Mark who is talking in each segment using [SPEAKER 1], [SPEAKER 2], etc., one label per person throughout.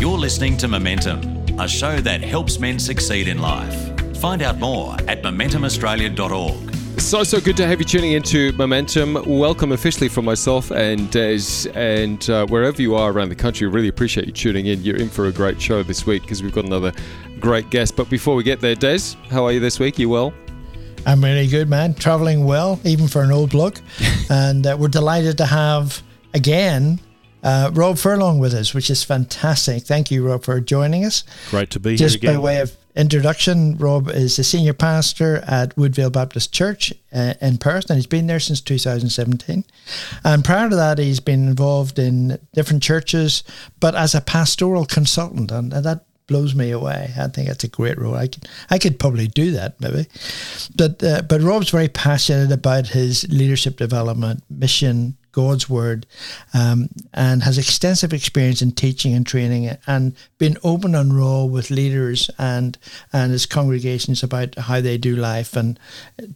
[SPEAKER 1] You're listening to Momentum, a show that helps men succeed in life. Find out more at momentumaustralia.org.
[SPEAKER 2] So, so good to have you tuning into Momentum. Welcome officially from myself and Des, and uh, wherever you are around the country, really appreciate you tuning in. You're in for a great show this week because we've got another great guest. But before we get there, Des, how are you this week? You well?
[SPEAKER 3] I'm really good, man. Traveling well, even for an old bloke. and uh, we're delighted to have, again, uh, Rob Furlong with us, which is fantastic. Thank you, Rob, for joining us.
[SPEAKER 4] Great to be
[SPEAKER 3] Just
[SPEAKER 4] here again.
[SPEAKER 3] by way of introduction, Rob is the senior pastor at Woodvale Baptist Church uh, in Perth, and he's been there since 2017. And prior to that, he's been involved in different churches, but as a pastoral consultant, and that blows me away. I think that's a great role. I could I could probably do that maybe, but uh, but Rob's very passionate about his leadership development, mission, God's word, um, and has extensive experience in teaching and training, and been open and raw with leaders and and his congregations about how they do life, and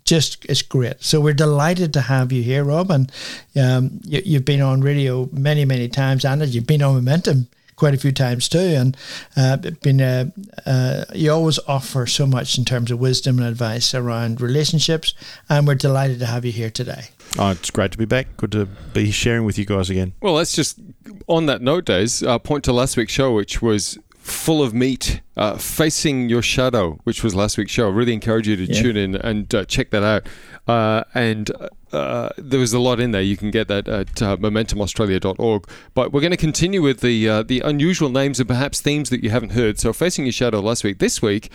[SPEAKER 3] just it's great. So we're delighted to have you here, Rob, and um, you, you've been on radio many many times, and you've been on Momentum quite a few times too, and uh, been uh, uh, you always offer so much in terms of wisdom and advice around relationships, and we're delighted to have you here today.
[SPEAKER 4] Oh, it's great to be back. Good to be sharing with you guys again.
[SPEAKER 2] Well, let's just, on that note, Des, uh, point to last week's show, which was full of meat, uh, facing your shadow, which was last week's show. I really encourage you to yeah. tune in and uh, check that out. Uh, and uh, there was a lot in there. You can get that at uh, momentumaustralia.org. But we're going to continue with the uh, the unusual names and perhaps themes that you haven't heard. So, facing your shadow last week. This week,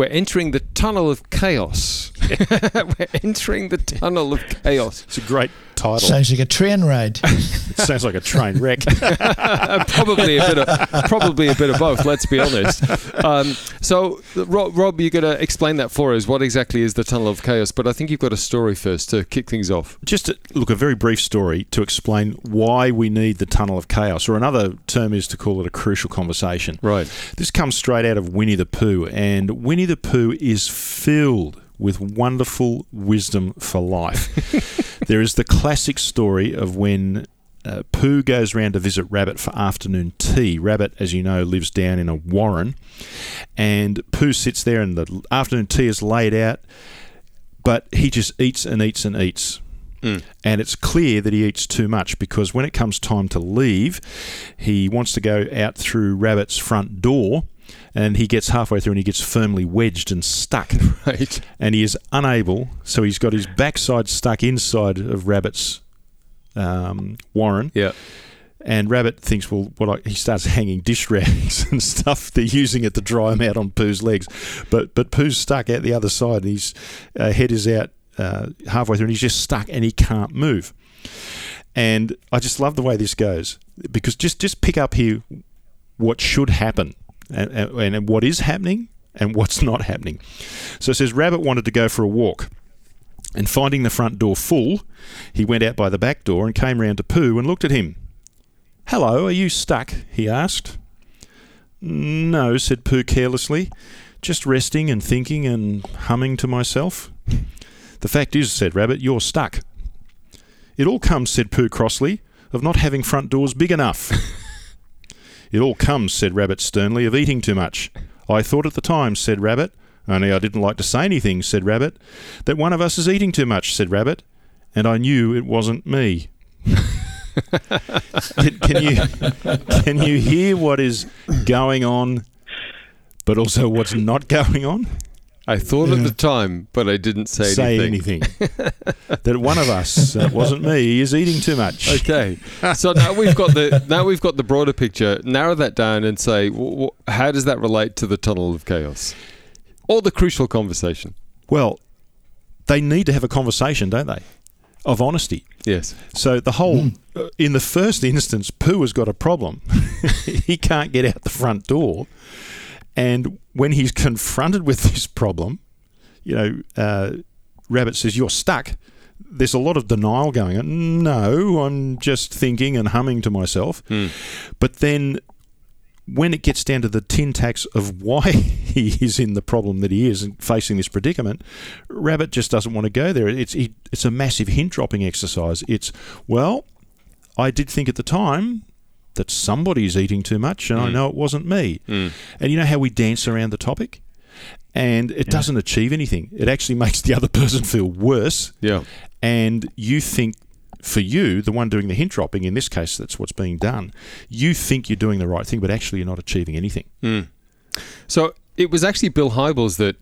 [SPEAKER 2] we're entering the tunnel of chaos. we're entering the tunnel of chaos.
[SPEAKER 4] It's a great title.
[SPEAKER 3] Sounds like a train ride.
[SPEAKER 4] it sounds like a train wreck.
[SPEAKER 2] probably a bit of probably a bit of both. Let's be honest. Um, so, Rob, Rob, you're going to explain that for us. What exactly is the tunnel of chaos? But I think you've got a story first to kick things off.
[SPEAKER 4] Just to, look, a very brief story to explain why we need the tunnel of chaos, or another term is to call it a crucial conversation.
[SPEAKER 2] Right.
[SPEAKER 4] This comes straight out of Winnie the Pooh, and Winnie the Pooh is filled with wonderful wisdom for life. there is the classic story of when uh, Pooh goes round to visit Rabbit for afternoon tea. Rabbit, as you know, lives down in a warren, and Pooh sits there, and the afternoon tea is laid out, but he just eats and eats and eats. Mm. And it's clear that he eats too much because when it comes time to leave, he wants to go out through Rabbit's front door and he gets halfway through and he gets firmly wedged and stuck.
[SPEAKER 2] Right.
[SPEAKER 4] And he is unable, so he's got his backside stuck inside of Rabbit's um, warren.
[SPEAKER 2] Yeah.
[SPEAKER 4] And Rabbit thinks, well, what I, he starts hanging dish rags and stuff. They're using it to dry him out on Pooh's legs, but but Pooh's stuck out the other side. And his uh, head is out uh, halfway through, and he's just stuck, and he can't move. And I just love the way this goes because just just pick up here what should happen and, and, and what is happening and what's not happening. So it says Rabbit wanted to go for a walk. And finding the front door full, he went out by the back door and came round to Pooh and looked at him. Hello, are you stuck? he asked. No, said Pooh carelessly, just resting and thinking and humming to myself. The fact is, said Rabbit, you're stuck. It all comes, said Pooh crossly, of not having front doors big enough. It all comes, said Rabbit sternly, of eating too much. I thought at the time, said Rabbit, only I didn't like to say anything, said Rabbit, that one of us is eating too much, said Rabbit, and I knew it wasn't me. can, you can you hear what is going on, but also what's not going on?
[SPEAKER 2] I thought yeah. at the time, but I didn't say,
[SPEAKER 4] say
[SPEAKER 2] anything.
[SPEAKER 4] anything. that one of us, uh, wasn't me, is eating too much.
[SPEAKER 2] Okay, so now we've got the now we've got the broader picture. Narrow that down and say, w- w- how does that relate to the tunnel of chaos, or the crucial conversation?
[SPEAKER 4] Well, they need to have a conversation, don't they? Of honesty.
[SPEAKER 2] Yes.
[SPEAKER 4] So the whole, mm. uh, in the first instance, Pooh has got a problem. he can't get out the front door. And when he's confronted with this problem, you know, uh, Rabbit says, You're stuck. There's a lot of denial going on. No, I'm just thinking and humming to myself.
[SPEAKER 2] Mm.
[SPEAKER 4] But then when it gets down to the tin tacks of why he is in the problem that he is and facing this predicament, Rabbit just doesn't want to go there. It's it's a massive hint dropping exercise. It's well, I did think at the time that somebody's eating too much, and I
[SPEAKER 2] Mm.
[SPEAKER 4] know it wasn't me.
[SPEAKER 2] Mm.
[SPEAKER 4] And you know how we dance around the topic? And it
[SPEAKER 3] Yeah.
[SPEAKER 4] doesn't achieve anything. It actually makes the other person feel worse.
[SPEAKER 2] Yeah.
[SPEAKER 4] And you think, for you, the one doing the hint dropping, in this case, that's what's being done, you think you're doing the right thing, but actually you're not achieving anything.
[SPEAKER 2] Mm. So it was actually Bill Hybels that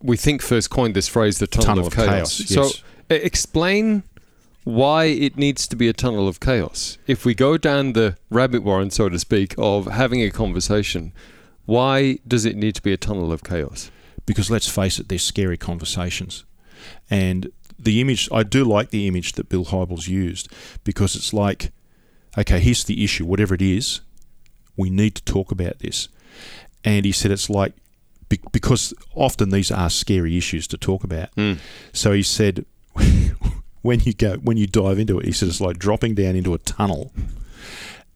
[SPEAKER 2] we think first coined this phrase, the tunnel,
[SPEAKER 4] Tunnel
[SPEAKER 2] of,
[SPEAKER 4] of
[SPEAKER 2] chaos.
[SPEAKER 4] chaos,
[SPEAKER 2] So
[SPEAKER 4] yes.
[SPEAKER 2] e- explain why it needs to be a tunnel of chaos. If we go down the rabbit warren, so to speak, of having a conversation, why does it need to be a tunnel of chaos?
[SPEAKER 4] because let's face it, they're scary conversations. And the image, I do like the image that Bill Hybels used because it's like, okay, here's the issue, whatever it is, we need to talk about this. And he said it's like, because often these are scary issues to talk about.
[SPEAKER 2] Mm.
[SPEAKER 4] So he said, when you go, when you dive into it, he said it's like dropping down into a tunnel.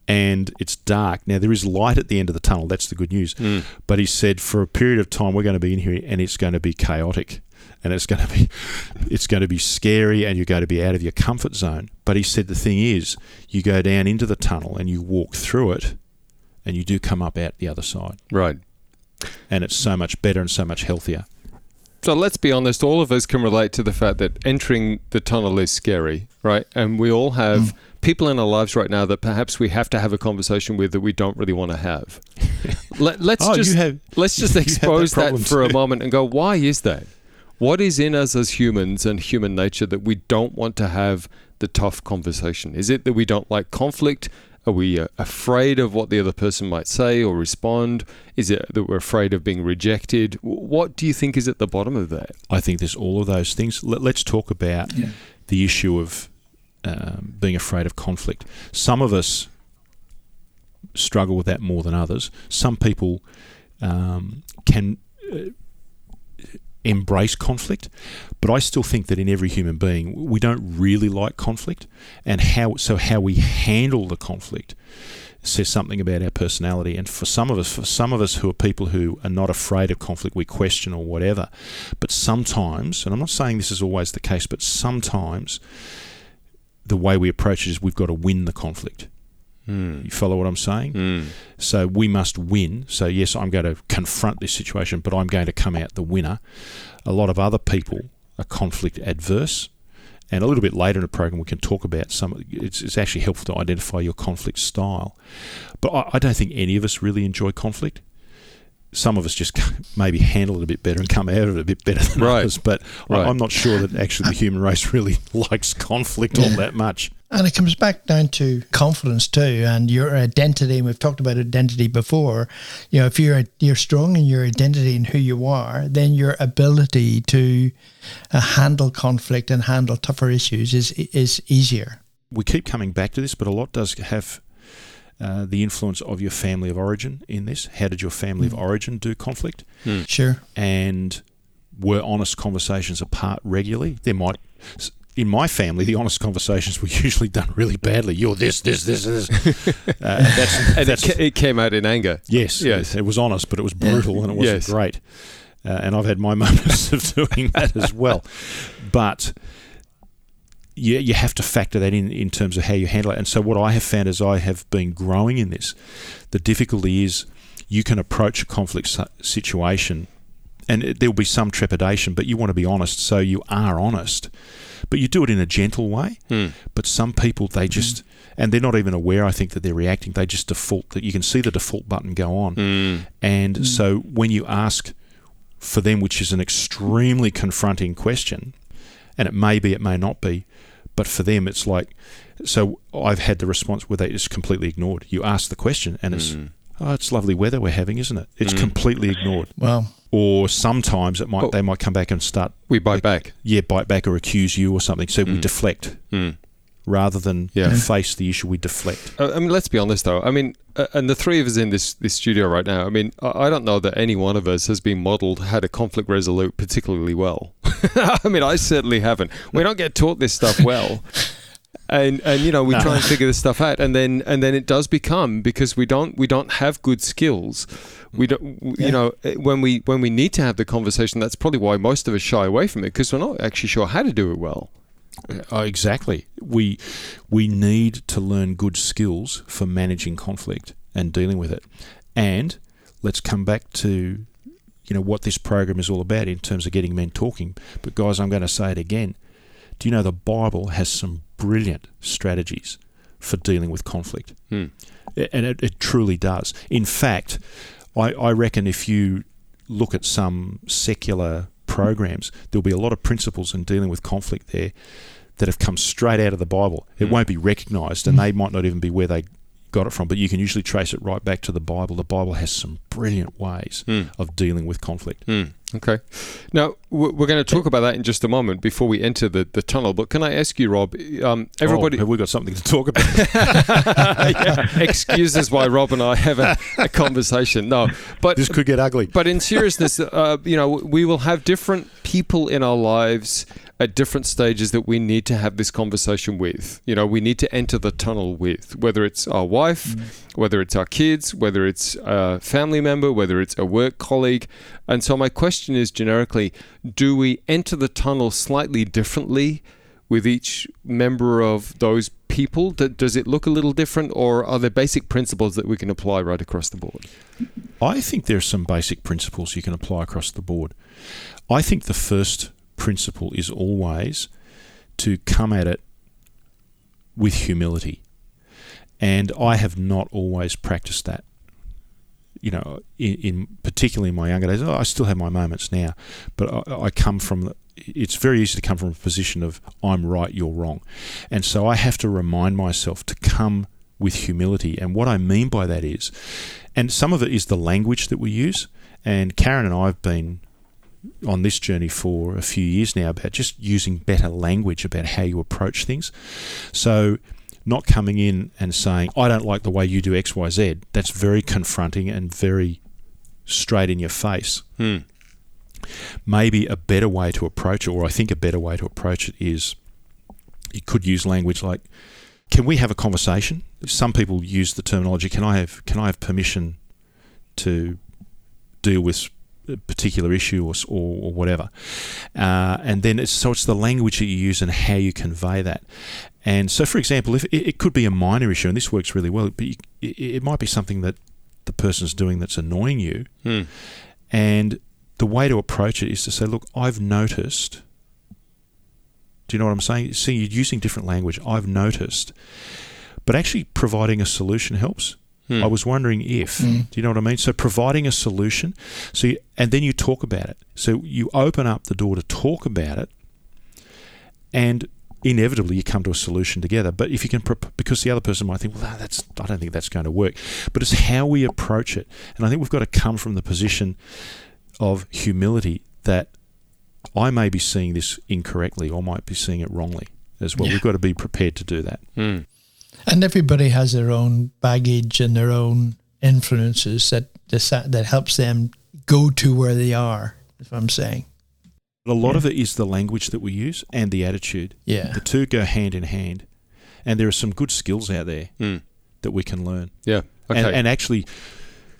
[SPEAKER 4] And it's dark. Now there is light at the end of the tunnel. That's the good news.
[SPEAKER 2] Mm.
[SPEAKER 4] But he said for a period of time we're going to be in here and it's going to be chaotic and it's going to be it's going to be scary and you're going to be out of your comfort zone. But he said the thing is you go down into the tunnel and you walk through it and you do come up out the other side
[SPEAKER 2] Right.
[SPEAKER 4] and it's so much better and so much healthier.
[SPEAKER 2] So let's be honest, all of us can relate to the fact that entering the tunnel is scary, right? And we all have
[SPEAKER 4] Mm.
[SPEAKER 2] people in our lives right now that perhaps we have to have a conversation with that we don't really want to have. Let, let's
[SPEAKER 4] oh,
[SPEAKER 2] just
[SPEAKER 4] have
[SPEAKER 2] let's just
[SPEAKER 4] that
[SPEAKER 2] expose that,
[SPEAKER 4] problem
[SPEAKER 2] for a moment and go, why is that? What is in us as humans and human nature that we don't want to have the tough conversation? Is it that we don't like conflict? Are we uh, afraid of what the other person might say or respond? Is it that we're afraid of being rejected? What do you think is at the bottom of that?
[SPEAKER 4] I think there's all of those things. Let, let's talk about
[SPEAKER 3] Yeah.
[SPEAKER 4] the issue of um, being afraid of conflict. Some of us struggle with that more than others. Some people um, can uh, embrace conflict, but I still think that in every human being, we don't really like conflict, and how so how we handle the conflict says something about our personality. And for some of us, for some of us who are people who are not afraid of conflict, we question or whatever. But sometimes, and I'm not saying this is always the case, but sometimes the way we approach it is we've got to win the conflict. You follow what I'm saying?
[SPEAKER 2] Mm.
[SPEAKER 4] So we must win. So yes, I'm going to confront this situation, but I'm going to come out the winner. A lot of other people are conflict adverse, and a little bit later in the program we can talk about some. It's, it's actually helpful to identify your conflict style, but I, I don't think any of us really enjoy conflict. Some of us just maybe handle it a bit better and come out of it a bit better than
[SPEAKER 2] Right.
[SPEAKER 4] others. But I-
[SPEAKER 2] Right.
[SPEAKER 4] I'm not sure that actually the human race really likes conflict all that much.
[SPEAKER 3] And it comes back down to confidence too, and your identity. And we've talked about identity before. You know, if you're you're strong in your identity and who you are, then your ability to uh, handle conflict and handle tougher issues is is easier.
[SPEAKER 4] we keep coming back to this, but a lot does have uh, the influence of your family of origin in this. How did your family of origin do conflict?
[SPEAKER 3] Sure.
[SPEAKER 4] And were honest conversations apart regularly? There might. In my family, the honest conversations were usually done really badly. You're this, this, this, this. uh, that's,
[SPEAKER 2] And
[SPEAKER 4] that's
[SPEAKER 2] it, ca- it came out in anger.
[SPEAKER 4] yes,
[SPEAKER 2] Yes.
[SPEAKER 4] it was honest, but it was brutal and it wasn't
[SPEAKER 2] Yes.
[SPEAKER 4] great. Uh, and I've had my moments of doing that as well. But you, you have to factor that in in terms of how you handle it. And so, what I have found as I have been growing in this, the difficulty is you can approach a conflict situation and it, there'll be some trepidation, but you want to be honest, so you are honest. But you do it in a gentle way.
[SPEAKER 2] Hmm.
[SPEAKER 4] But some people, they just, and they're not even aware, I think, that they're reacting. They just default, that you can see the default button go on.
[SPEAKER 2] Mm.
[SPEAKER 4] And so when you ask for them, which is an extremely confronting question, and it may be, it may not be, but for them, it's like, so I've had the response where they just completely ignored. You ask the question, and it's,
[SPEAKER 2] Mm.
[SPEAKER 4] oh, it's lovely weather we're having, isn't it? It's
[SPEAKER 2] Mm.
[SPEAKER 4] completely ignored.
[SPEAKER 3] Well,
[SPEAKER 4] Or sometimes it might
[SPEAKER 2] Oh.
[SPEAKER 4] they might come back and start,
[SPEAKER 2] We bite back.
[SPEAKER 4] yeah, bite back or accuse you or something. So we
[SPEAKER 2] Mm.
[SPEAKER 4] deflect
[SPEAKER 2] Mm.
[SPEAKER 4] rather than
[SPEAKER 2] Yeah.
[SPEAKER 4] face the issue. We deflect.
[SPEAKER 2] Uh, I mean, let's be honest, though. I mean, uh, and the three of us in this this studio right now. I mean, I, I don't know that any one of us has been modelled how to conflict resolute particularly well. I mean, I certainly haven't. We don't get taught this stuff well. And, and you know we
[SPEAKER 4] No.
[SPEAKER 2] try and figure this stuff out and then and then it does become because we don't we don't have good skills we don't
[SPEAKER 3] Yeah.
[SPEAKER 2] you know eh, when we when we need to have the conversation that's probably why most of us shy away from it because we're not actually sure how to do it well
[SPEAKER 4] Oh, exactly. We we need to learn good skills for managing conflict and dealing with it. And let's come back to you know what this program is all about in terms of getting men talking. But guys, I'm going to say it again. Do you know the Bible has some brilliant strategies for dealing with conflict?
[SPEAKER 2] Hmm.
[SPEAKER 4] And it, it truly does. In fact, I, I reckon if you look at some secular programs, there'll be a lot of principles in dealing with conflict there that have come straight out of the Bible. It
[SPEAKER 2] Mm.
[SPEAKER 4] won't be recognized and they might not even be where they got it from, but you can usually trace it right back to the Bible. The Bible has some brilliant ways
[SPEAKER 2] Mm.
[SPEAKER 4] of dealing with conflict.
[SPEAKER 2] Hmm. Okay. Now, we're going to talk about that in just a moment before we enter the, the tunnel. But can I ask you, Rob? Um, everybody.
[SPEAKER 4] Oh, have we got something to talk about?
[SPEAKER 2] yeah, excuses why Rob and I have a, a conversation. No, but
[SPEAKER 4] this could get ugly.
[SPEAKER 2] but in seriousness, uh, you know, we will have different people in our lives at different stages that we need to have this conversation with. You know, we need to enter the tunnel with, whether it's our wife, mm. whether it's our kids, whether it's a family member, whether it's a work colleague. And so, my question is generically do we enter the tunnel slightly differently? With each member of those people, does it look a little different, or are there basic principles that we can apply right across the board?
[SPEAKER 4] I think there are some basic principles you can apply across the board. I think the first principle is always to come at it with humility. And I have not always practiced that. You know, in, in particularly in my younger days, I still have my moments now, but I, I come from. It's very easy to come from a position of I'm right, you're wrong, and so I have to remind myself to come with humility. And what I mean by that is, and some of it is the language that we use. And Karen and I have been on this journey for a few years now about just using better language about how you approach things. So, not coming in and saying, I don't like the way you do XYZ, that's very confronting and very straight in your face.
[SPEAKER 2] Hmm.
[SPEAKER 4] Maybe a better way to approach it, or I think a better way to approach it, is you could use language like, "Can we have a conversation?" Some people use the terminology, "Can I have can I have permission to deal with particular issue or, or, or whatever?" Uh, and then it's, so it's the language that you use and how you convey that. And so, for example, if it, it could be a minor issue, and this works really well, but you, it, it might be something that the person's doing that's annoying you,
[SPEAKER 2] Hmm.
[SPEAKER 4] and the way to approach it is to say, look, I've noticed. Do you know what I'm saying? See, you're using different language. I've noticed. But actually, providing a solution helps.
[SPEAKER 2] Hmm.
[SPEAKER 4] I was wondering if. Do you know what I mean? So, providing a solution. So, you, and then you talk about it. So, you open up the door to talk about it, and inevitably you come to a solution together. But if you can, because the other person might think, well, that's I don't think that's going to work. But it's how we approach it, and I think we've got to come from the position of humility that I may be seeing this incorrectly or might be seeing it wrongly as well.
[SPEAKER 3] Yeah.
[SPEAKER 4] We've got to be prepared to do that.
[SPEAKER 2] Hmm.
[SPEAKER 3] And everybody has their own baggage and their own influences that deci- that helps them go to where they are. If I'm saying,
[SPEAKER 4] But a lot
[SPEAKER 3] Yeah.
[SPEAKER 4] of it is the language that we use and the attitude.
[SPEAKER 3] yeah,
[SPEAKER 4] The two go hand in hand. And there are some good skills out there
[SPEAKER 2] Hmm.
[SPEAKER 4] that we can learn.
[SPEAKER 2] Yeah. Okay.
[SPEAKER 4] And, and actually, we-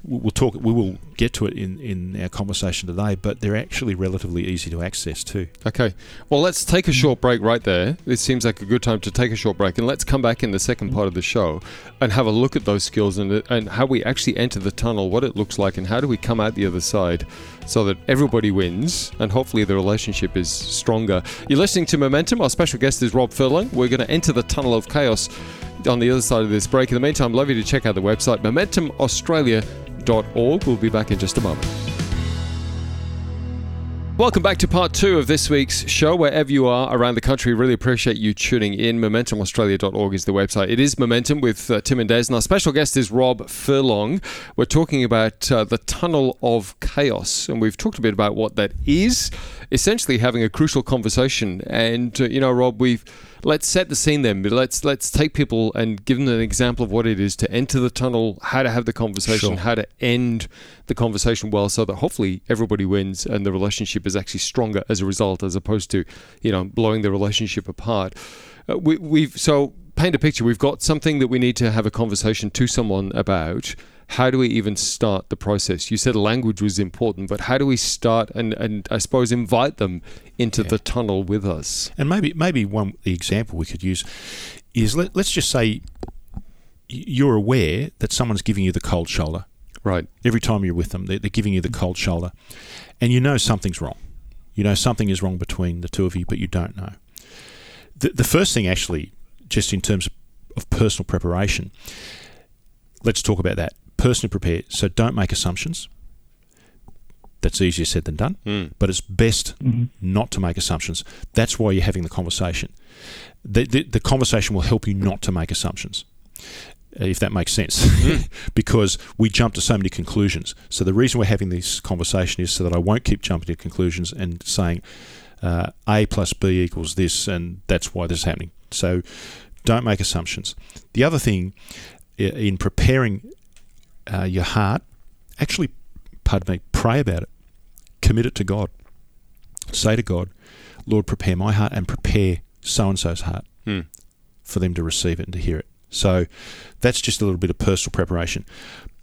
[SPEAKER 4] we'll talk. We will get to it in, in our conversation today. But they're actually relatively easy to access too.
[SPEAKER 2] Okay. Well, let's take a short break right there. It seems like a good time to take a short break, and let's come back in the second part of the show and have a look at those skills and and how we actually enter the tunnel, what it looks like, and how do we come out the other side, so that everybody wins and hopefully the relationship is stronger. You're listening to Momentum. Our special guest is Rob Furlong. We're going to enter the tunnel of chaos on the other side of this break. In the meantime, love you to check out the website momentumaustralia.org. We'll be back in just a moment. Welcome back to part two of this week's show. Wherever you are around the country, really appreciate you tuning in. MomentumAustralia.org is the website. It is Momentum with uh, Tim and Des, and our special guest is Rob Furlong. We're talking about uh, the tunnel of chaos, and we've talked a bit about what that is. Essentially, having a crucial conversation. And uh, you know, Rob, we've let's set the scene then. Let's let's take people and give them an example of what it is to enter the tunnel, how to have the conversation,
[SPEAKER 4] Sure.
[SPEAKER 2] how to end the conversation well, so that hopefully everybody wins and the relationship is actually stronger as a result, as opposed to you know blowing the relationship apart. Uh, we, we've so paint a picture. We've got something that we need to have a conversation to someone about. How do we even start the process? You said language was important, but how do we start and, and I suppose invite them into yeah. the tunnel with us?
[SPEAKER 4] And maybe maybe one example we could use is let, let's just say you're aware that someone's giving you the cold shoulder.
[SPEAKER 2] Right.
[SPEAKER 4] Every time you're with them, they're, they're giving you the cold shoulder, and you know something's wrong. You know something is wrong between the two of you, but you don't know. The, the first thing, actually, just in terms of personal preparation, let's talk about that. Personally prepare. So don't make assumptions. That's easier said than done, mm. but it's best mm-hmm. not to make assumptions. That's why you're having the conversation. The, the, the conversation will help you not to make assumptions if that makes sense, mm. because we jump to so many conclusions. So the reason we're having this conversation is so that I won't keep jumping to conclusions and saying uh, A plus B equals this, and that's why this is happening. So don't make assumptions. The other thing in preparing uh, your heart, actually, pardon me, pray about it, commit it to God. Say to God, Lord, prepare my heart and prepare so and so's heart mm. for them to receive it and to hear it. So that's just a little bit of personal preparation.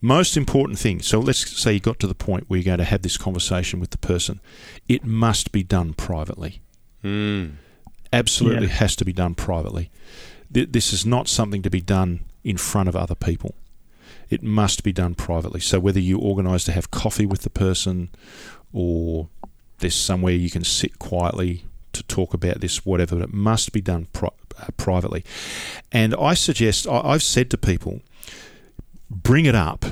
[SPEAKER 4] Most important thing, so let's say you got to the point where you're going to have this conversation with the person, it must be done privately.
[SPEAKER 2] Mm.
[SPEAKER 4] Absolutely yeah. has to be done privately. This is not something to be done in front of other people. It must be done privately. So whether you organise to have coffee with the person or there's somewhere you can sit quietly to talk about this, whatever, but it must be done pri- uh, privately. And I suggest, I, I've said to people, bring it up,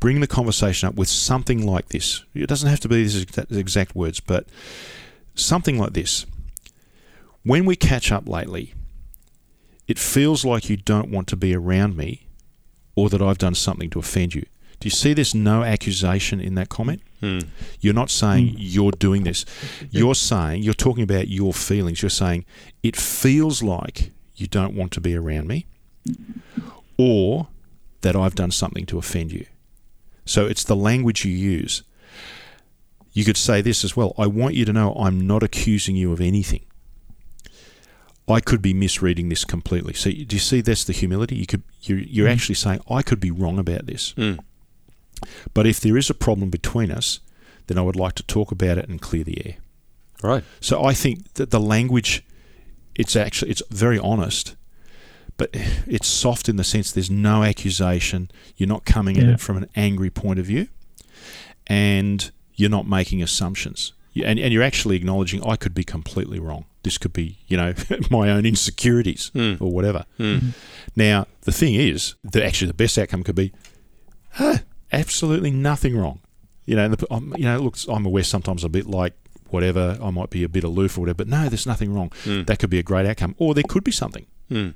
[SPEAKER 4] bring the conversation up with something like this. It doesn't have to be these exact words, but something like this. When we catch up lately, it feels like you don't want to be around me or that I've done something to offend you. Do you see there's no accusation in that comment?
[SPEAKER 2] Hmm.
[SPEAKER 4] You're not saying hmm. you're doing this. You're saying, you're talking about your feelings. You're saying, it feels like you don't want to be around me or that I've done something to offend you. So it's the language you use. You could say this as well I want you to know I'm not accusing you of anything. I could be misreading this completely. So do you see that's the humility? You could you're, you're mm. actually saying I could be wrong about this.
[SPEAKER 2] Mm.
[SPEAKER 4] But if there is a problem between us, then I would like to talk about it and clear the air.
[SPEAKER 2] Right.
[SPEAKER 4] So I think that the language, it's actually it's very honest, but it's soft in the sense there's no accusation. You're not coming yeah. at it from an angry point of view, and you're not making assumptions. And, and you're actually acknowledging I could be completely wrong. This could be, you know, my own insecurities
[SPEAKER 2] mm.
[SPEAKER 4] or whatever.
[SPEAKER 2] Mm.
[SPEAKER 4] Now, the thing is that actually the best outcome could be, huh, absolutely nothing wrong. You know, the, you know, looks. I'm aware sometimes a bit like whatever. I might be a bit aloof or whatever, but no, there's nothing wrong.
[SPEAKER 2] Mm.
[SPEAKER 4] That could be a great outcome, or there could be something,
[SPEAKER 2] mm.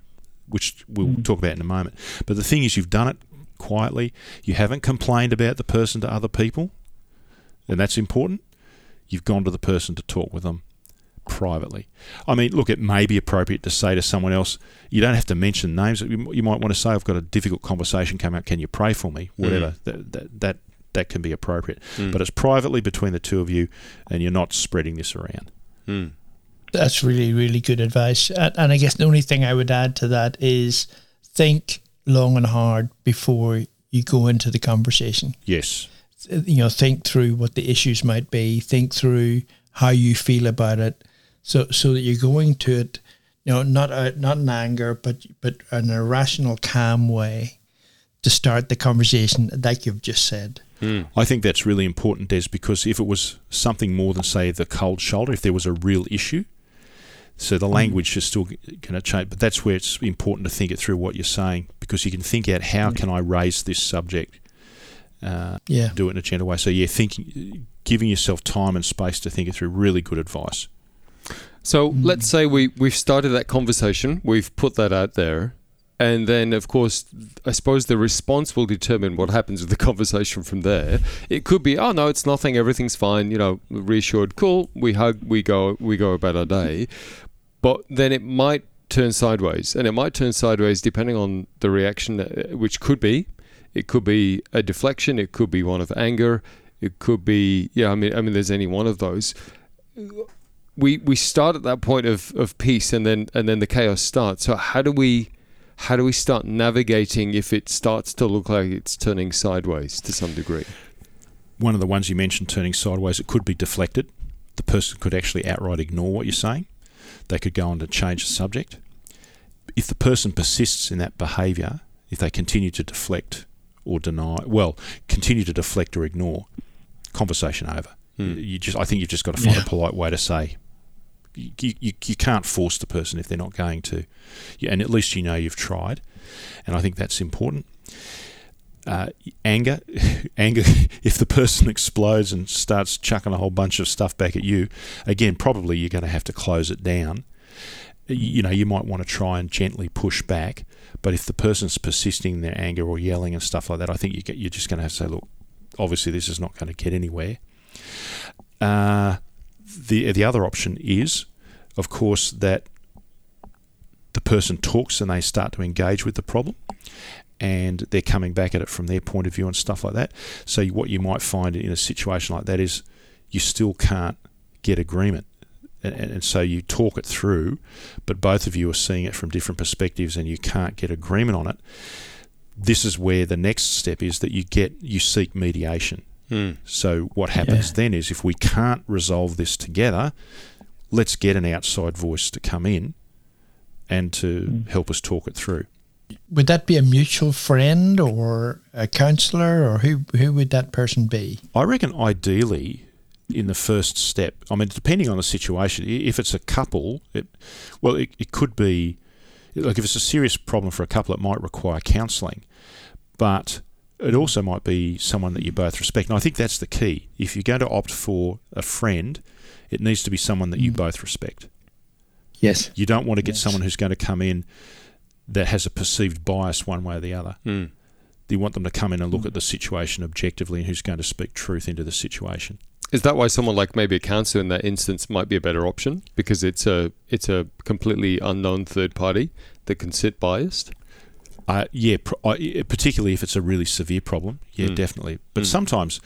[SPEAKER 4] which we'll mm. talk about in a moment. But the thing is, you've done it quietly. You haven't complained about the person to other people, and that's important. You've gone to the person to talk with them privately. I mean, look, it may be appropriate to say to someone else, you don't have to mention names. You might want to say, I've got a difficult conversation coming up. Can you pray for me? Whatever. Mm. That, that, that, that, can be appropriate.
[SPEAKER 2] Mm.
[SPEAKER 4] But it's privately between the two of you, and you're not spreading this around.
[SPEAKER 2] Mm.
[SPEAKER 3] That's really, really good advice. And I guess the only thing I would add to that is think long and hard before you go into the conversation.
[SPEAKER 4] Yes.
[SPEAKER 3] You know, think through what the issues might be, think through how you feel about it, so so that you're going to it, you know, not a, not in anger, but but an irrational calm way to start the conversation, like you've just said.
[SPEAKER 2] Mm.
[SPEAKER 4] I think that's really important, Des, because if it was something more than say the cold shoulder, if there was a real issue, so the hmm. language is still going to change. But that's where it's important to think it through what you're saying, because you can think out how mm. can I raise this subject. Uh,
[SPEAKER 3] yeah.
[SPEAKER 4] Do it in a gentle way. So yeah, thinking, giving yourself time and space to think it through. Really good advice.
[SPEAKER 2] So mm. let's say we, we've started that conversation, we've put that out there, and then, of course, I suppose the response will determine what happens with the conversation from there. It could be, oh no, it's nothing, everything's fine, you know, reassured, cool, we hug, we go, we go about our day. But then it might turn sideways, and it might turn sideways depending on the reaction, uh, which could be, it could be a deflection, it could be one of anger, it could be, yeah, I mean, I mean, there's any one of those we we start at that point of, of peace and then and then the chaos starts. So how do we how do we start navigating if it starts to look like it's turning sideways to some degree?
[SPEAKER 4] One of the ones you mentioned, turning sideways, it could be deflected. The person could actually outright ignore what you're saying. They could go on to change the subject. If the person persists in that behaviour, if they continue to deflect or deny, well, continue to deflect or ignore, conversation over.
[SPEAKER 2] Hmm.
[SPEAKER 4] You just, I think you've just got to find
[SPEAKER 3] Yeah.
[SPEAKER 4] a polite way to say. You, you, you can't force the person if they're not going to, Yeah, and at least you know you've tried, and I think that's important. Uh, anger, anger. If the person explodes and starts chucking a whole bunch of stuff back at you, again, probably you're going to have to close it down. You- know, you might want to try and gently push back, but if the person's persisting in their anger or yelling and stuff like that, I think you get, you're just going to have to say, look, obviously this is not going to get anywhere. Uh, the the other option is, of course, that the person talks and they start to engage with the problem, and they're coming back at it from their point of view and stuff like that. So what you might find in a situation like that is you still can't get agreement. And, and so you talk it through, but both of you are seeing it from different perspectives, and you can't get agreement on it. This is where the next step is that you get you seek mediation.
[SPEAKER 2] Hmm.
[SPEAKER 4] So what happens
[SPEAKER 3] Yeah.
[SPEAKER 4] then is if we can't resolve this together, let's get an outside voice to come in and to help us talk it through.
[SPEAKER 3] Would that be a mutual friend or a counselor, or who who would that person be?
[SPEAKER 4] I reckon ideally in the first step, I mean, depending on the situation, if it's a couple, it, well, it, it could be, like if it's a serious problem for a couple, it might require counselling. But it also might be someone that you both respect. And I think that's the key. If you're going to opt for a friend, it needs to be someone that you
[SPEAKER 3] Mm.
[SPEAKER 4] both respect.
[SPEAKER 3] Yes.
[SPEAKER 4] You don't want to get
[SPEAKER 3] Yes.
[SPEAKER 4] someone who's going to come in that has a perceived bias one way or the other.
[SPEAKER 2] Hmm.
[SPEAKER 4] You want them to come in and look at the situation objectively and who's going to speak truth into the situation.
[SPEAKER 2] Is that why someone like maybe a counselor in that instance might be a better option because it's a it's a completely unknown third party that can sit biased?
[SPEAKER 4] Uh, yeah, pr- I, particularly if it's a really severe problem. Yeah,
[SPEAKER 2] Mm.
[SPEAKER 4] definitely. But
[SPEAKER 2] Mm.
[SPEAKER 4] sometimes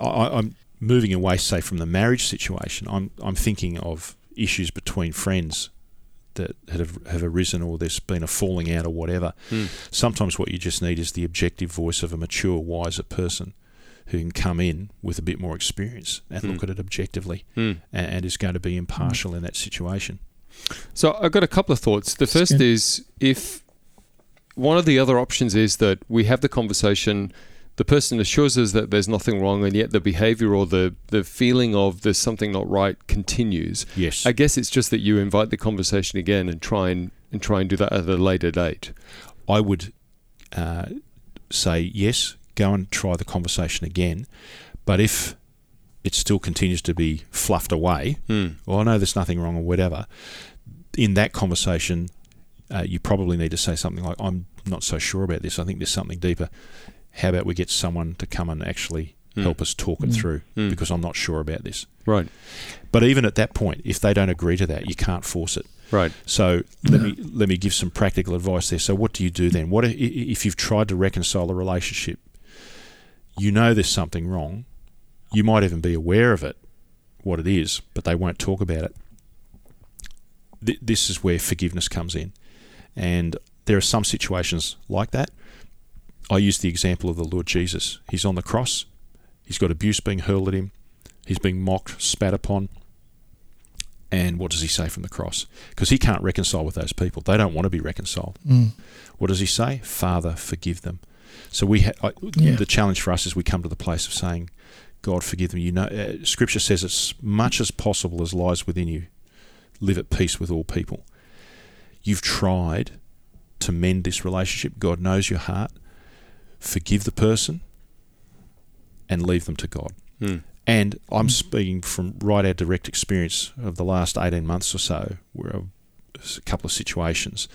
[SPEAKER 4] I, I- I'm moving away, say, from the marriage situation. I'm I'm thinking of issues between friends that have have arisen, or there's been a falling out, or whatever.
[SPEAKER 2] Hmm.
[SPEAKER 4] Sometimes what you just need is the objective voice of a mature, wiser person who can come in with a bit more experience and
[SPEAKER 2] Mm.
[SPEAKER 4] look at it objectively,
[SPEAKER 2] Hmm.
[SPEAKER 4] and, and is going to be impartial in that situation.
[SPEAKER 2] So I've got a couple of thoughts. The first
[SPEAKER 3] good.
[SPEAKER 2] is if one of the other options is that we have the conversation, the person assures us that there's nothing wrong, and yet the behavior or the, the feeling of there's something not right continues.
[SPEAKER 4] Yes.
[SPEAKER 2] I guess it's just that you invite the conversation again and try and, and try and do that at a later date.
[SPEAKER 4] I would uh, say yes, go and try the conversation again. But if it still continues to be fluffed away,
[SPEAKER 2] Hmm.
[SPEAKER 4] well, I know there's nothing wrong or whatever. In that conversation, uh, you probably need to say something like, "I'm not so sure about this. I think there's something deeper. How about we get someone to come and actually
[SPEAKER 2] Hmm.
[SPEAKER 4] help us talk it
[SPEAKER 3] Mm.
[SPEAKER 4] through
[SPEAKER 2] Hmm.
[SPEAKER 4] because I'm not sure about this."
[SPEAKER 2] Right.
[SPEAKER 4] But even at that point, if they don't agree to that, you can't force it.
[SPEAKER 2] Right.
[SPEAKER 4] So let me let me give some practical advice there. So what do you do then? What i- i- if you've tried to reconcile a relationship? You know there's something wrong. You might even be aware of it, what it is, but they won't talk about it. Th- this is where forgiveness comes in, and there are some situations like that. I use the example of the Lord Jesus. He's on the cross. He's got abuse being hurled at him. He's being mocked, spat upon. And what does he say from the cross? Because he can't reconcile with those people. They don't want to be reconciled.
[SPEAKER 3] Mm.
[SPEAKER 4] What does he say? Father, forgive them. So we, ha- I,
[SPEAKER 3] Yeah.
[SPEAKER 4] the challenge for us is we come to the place of saying, God, forgive them. You know, uh, Scripture says as much as possible as lies within you, live at peace with all people. You've tried to mend this relationship. God knows your heart. Forgive the person, and leave them to God.
[SPEAKER 2] Hmm.
[SPEAKER 4] And I'm speaking from right our direct experience of the last 18 months or so, where I've- a couple of situations.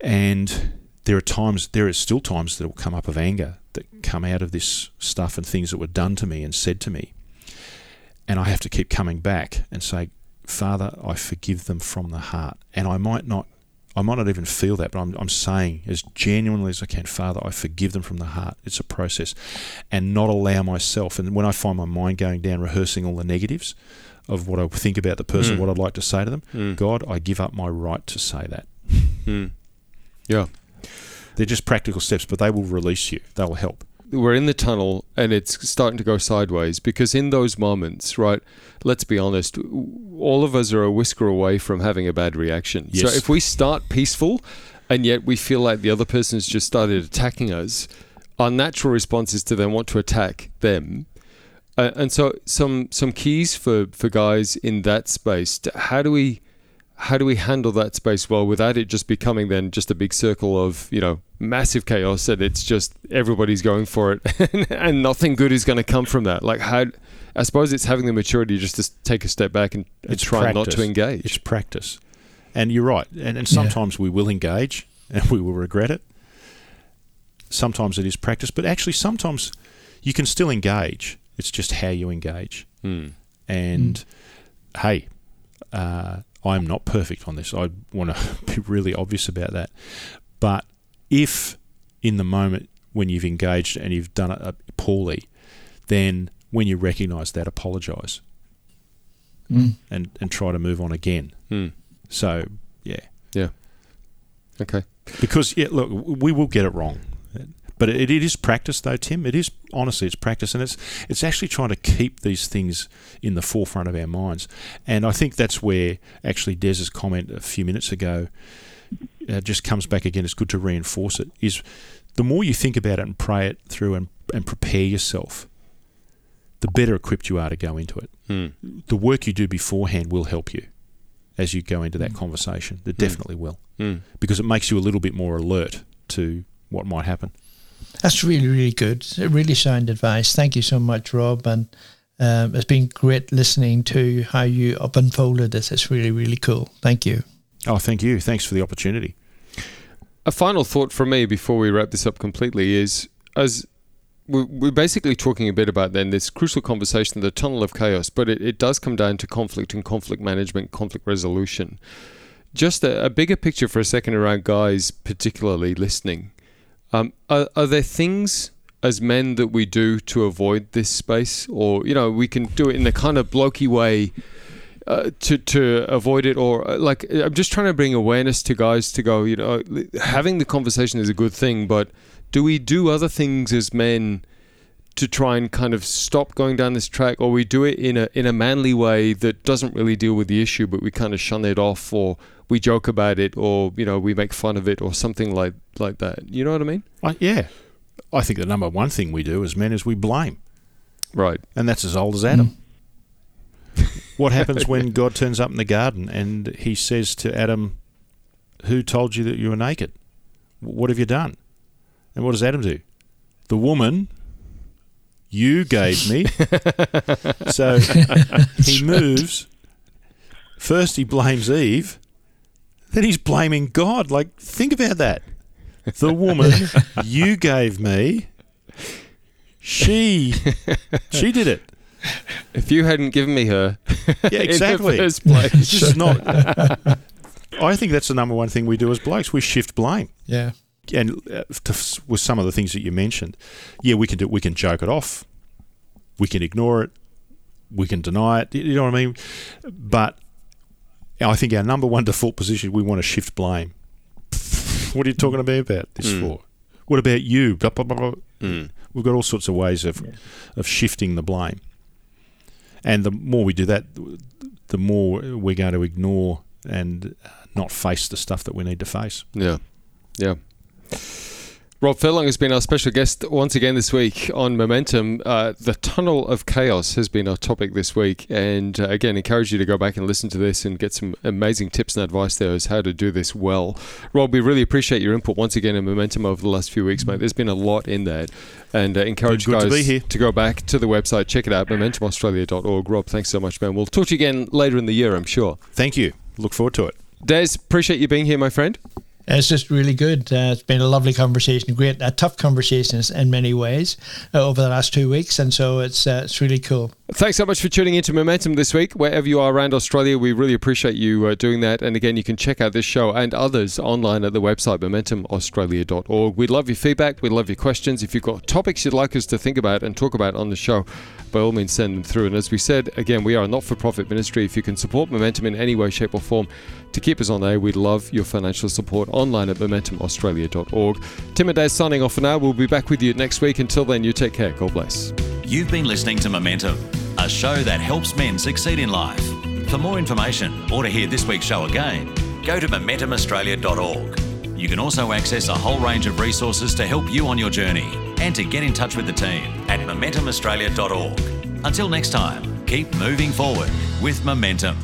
[SPEAKER 4] And there are times, there are still times that will come up of anger that come out of this stuff and things that were done to me and said to me. And I have to keep coming back and say, Father, I forgive them from the heart. And I might not I might not even feel that, but I'm, I'm saying as genuinely as I can, Father, I forgive them from the heart. It's a process. And not allow myself, and when I find my mind going down, rehearsing all the negatives of what I think about the person,
[SPEAKER 2] Mm.
[SPEAKER 4] what I'd like to say to them,
[SPEAKER 2] Mm.
[SPEAKER 4] God, I give up my right to say that.
[SPEAKER 2] Hmm. Yeah.
[SPEAKER 4] They're just practical steps, but they will release you. They will help.
[SPEAKER 2] We're in the tunnel and it's starting to go sideways because in those moments, right, let's be honest, all of us are a whisker away from having a bad reaction.
[SPEAKER 4] Yes.
[SPEAKER 2] So if we start peaceful and yet we feel like the other person's just started attacking us, our natural response is to then want to attack them. Uh, and so some some keys for, for guys in that space. How do we how do we handle that space well without it just becoming then just a big circle of you know massive chaos and it's just everybody's going for it and nothing good is going to come from that like how i suppose it's having the maturity just to take a step back and, and
[SPEAKER 4] It's
[SPEAKER 2] try not to engage
[SPEAKER 4] It's practice. And you're right. And, and sometimes we will engage and we will regret it. Sometimes it is practice, but actually, sometimes you can still engage. It's just how you engage.
[SPEAKER 2] Hmm.
[SPEAKER 4] And hey, uh, I'm not perfect on this. I want to be really obvious about that. But if in the moment when you've engaged and you've done it uh, poorly, then when you recognise that, apologise
[SPEAKER 3] Mm.
[SPEAKER 4] and, and try to move on again.
[SPEAKER 2] Hmm.
[SPEAKER 4] So yeah, yeah,
[SPEAKER 2] okay
[SPEAKER 4] because yeah, look, we will get it wrong, but it, it is practice though, Tim. It is honestly, it's practice, and it's it's actually trying to keep these things in the forefront of our minds. And I think that's where actually Des's comment a few minutes ago uh, just comes back again. It's good to reinforce it. Is the more you think about it and pray it through and and prepare yourself, the better equipped you are to go into it.
[SPEAKER 2] Hmm.
[SPEAKER 4] The work you do beforehand will help you as you go into that conversation. It definitely will
[SPEAKER 2] Hmm.
[SPEAKER 4] because it makes you a little bit more alert to what might happen.
[SPEAKER 3] That's really, really good. Really sound advice. Thank you so much, Rob. And um, it's been great listening to how you up unfolded this. It's really, really cool. Thank you.
[SPEAKER 4] Oh, thank you. Thanks for the opportunity.
[SPEAKER 2] A final thought from me before we wrap this up completely is as we- we're basically talking a bit about then this crucial conversation, the tunnel of chaos, but it, it does come down to conflict and conflict management, conflict resolution. Just a, a bigger picture for a second around guys, particularly listening. Um, are, are there things as men that we do to avoid this space, or you know, we can do it in a kind of blokey way uh, to to avoid it, or uh, like I'm just trying to bring awareness to guys to go. You know, having the conversation is a good thing, but do we do other things as men to try and kind of stop going down this track, or we do it in a in a manly way that doesn't really deal with the issue, but we kind of shun it off, or we joke about it, or you know, we make fun of it, or something like like that. You know what I mean?
[SPEAKER 4] Yeah. I think the number one thing we do as men is we blame,
[SPEAKER 2] Right.
[SPEAKER 4] and that's as old as Adam. Mm. what happens when God turns up in the garden and he says to Adam, Who told you that you were naked? What have you done? And what does Adam do? The woman you gave me. so he moves. First, he blames Eve. Then he's blaming God. Like, think about that. The woman you gave me, she, she did it.
[SPEAKER 2] If you hadn't given me her,
[SPEAKER 4] Yeah, exactly.
[SPEAKER 2] in the first place,
[SPEAKER 4] This is not. I think that's the number one thing we do as blokes. We shift blame.
[SPEAKER 3] Yeah.
[SPEAKER 4] And uh, to, with some of the things that you mentioned, yeah, we can do. We can joke it off. We can ignore it. We can deny it. You know what I mean? But I think our number one default position, we want to shift blame. What are you talking about about this
[SPEAKER 2] Mm.
[SPEAKER 4] for? What about you? Blah, blah, blah, blah.
[SPEAKER 2] Mm.
[SPEAKER 4] We've got all sorts of ways of of shifting the blame. And the more we do that, the more we're going to ignore and not face the stuff that we need to face.
[SPEAKER 2] Yeah, yeah. Rob Furlong has been our special guest once again this week on Momentum. Uh, the tunnel of chaos has been our topic this week, and uh, again, encourage you to go back and listen to this and get some amazing tips and advice there as how to do this well. Rob, we really appreciate your input once again in Momentum over the last few weeks, mate. There's been a lot in that, and uh, encourage
[SPEAKER 4] Good- good to
[SPEAKER 2] guys to go back to the website, check it out, momentumaustralia.org. Rob, thanks so much, man. We'll talk to you again later in the year, I'm sure.
[SPEAKER 4] Thank you. Look forward to it.
[SPEAKER 2] Des, appreciate you being here, my friend.
[SPEAKER 3] It's just really good. Uh, it's been a lovely conversation, great, uh, tough conversations in many ways uh, over the last two weeks, and so it's uh, it's really cool.
[SPEAKER 2] Thanks so much for tuning into Momentum this week. Wherever you are around Australia, we really appreciate you uh, doing that. And again, you can check out this show and others online at the website momentumaustralia.org. We'd love your feedback. We'd love your questions. If you've got topics you'd like us to think about and talk about on the show, by all means, send them through. And as we said, again, we are a not for profit ministry. If you can support Momentum in any way, shape, or form to keep us on air, we'd love your financial support online at momentumaustralia.org. Tim and Dave signing off for now. We'll be back with you next week. Until then, you take care. God bless.
[SPEAKER 1] You've been listening to Momentum, a show that helps men succeed in life. For more information or to hear this week's show again, go to momentumaustralia.org. You can also access a whole range of resources to help you on your journey and to get in touch with the team at momentumaustralia.org. Until next time, keep moving forward with momentum.